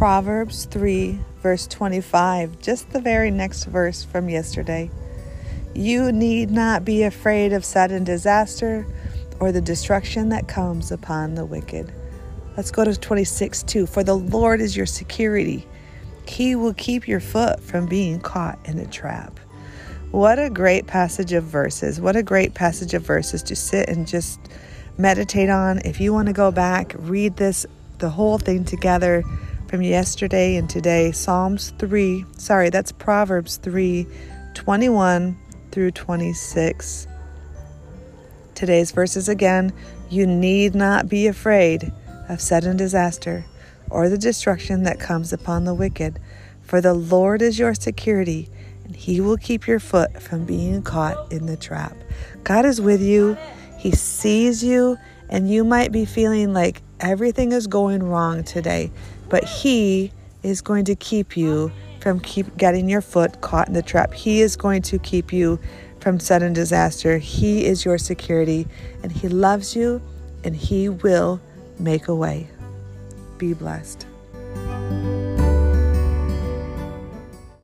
Proverbs 3, verse 25, just the very next verse from yesterday. You need not be afraid of sudden disaster or the destruction that comes upon the wicked. Let's go to 26 2. For the Lord is your security, He will keep your foot from being caught in a trap. What a great passage of verses. What a great passage of verses to sit and just meditate on. If you want to go back, read this, the whole thing together from yesterday and today. Psalms 3, sorry, that's Proverbs 3 21 through 26. Today's verses again You need not be afraid of sudden disaster or the destruction that comes upon the wicked, for the Lord is your security, and he will keep your foot from being caught in the trap. God is with you, he sees you, and you might be feeling like everything is going wrong today, but he is going to keep you from keep getting your foot caught in the trap. He is going to keep you from sudden disaster. He is your security and he loves you and he will make a way. Be blessed.